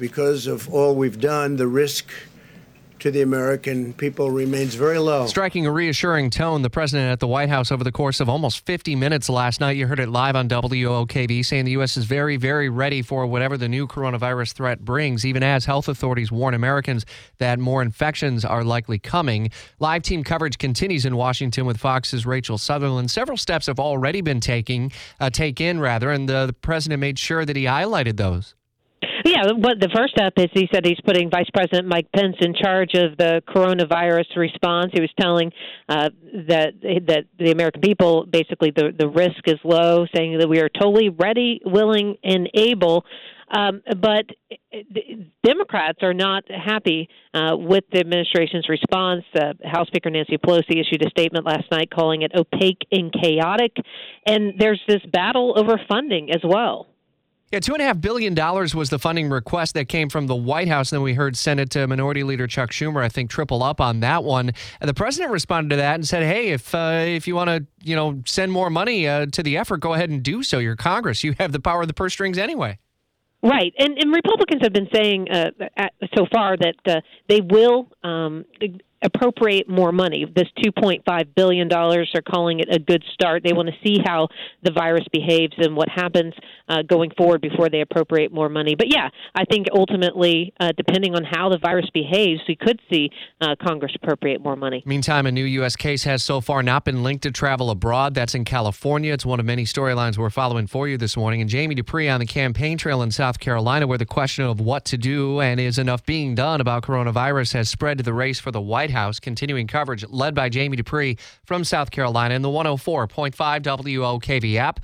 Because of all we've done, the risk to the American people remains very low. Striking a reassuring tone, the president at the White House over the course of almost 50 minutes last night. You heard it live on WOKV saying the U.S. is very, very ready for whatever the new coronavirus threat brings, even as health authorities warn Americans that more infections are likely coming. Live team coverage continues in Washington with Fox's Rachel Sutherland. Several steps have already been taking, uh, taken rather, and the, the president made sure that he highlighted those. Yeah, what the first step is he said he's putting Vice President Mike Pence in charge of the coronavirus response. He was telling uh, that that the American people basically the the risk is low, saying that we are totally ready, willing, and able. Um, but Democrats are not happy uh, with the administration's response. Uh, House Speaker Nancy Pelosi issued a statement last night calling it opaque and chaotic, and there's this battle over funding as well. Yeah, two and a half billion dollars was the funding request that came from the White House. And then we heard Senate uh, Minority Leader Chuck Schumer, I think, triple up on that one. And the president responded to that and said, "Hey, if uh, if you want to, you know, send more money uh, to the effort, go ahead and do so. You're Congress. You have the power of the purse strings anyway." Right, and, and Republicans have been saying uh, so far that uh, they will um, appropriate more money. This $2.5 billion, they're calling it a good start. They want to see how the virus behaves and what happens uh, going forward before they appropriate more money. But yeah, I think ultimately, uh, depending on how the virus behaves, we could see uh, Congress appropriate more money. Meantime, a new U.S. case has so far not been linked to travel abroad. That's in California. It's one of many storylines we're following for you this morning. And Jamie Dupree on the campaign trail in South Carolina, where the question of what to do and is enough being done about coronavirus has spread to the race for the White White House. Continuing coverage led by Jamie Dupree from South Carolina in the 104.5 WOKV app.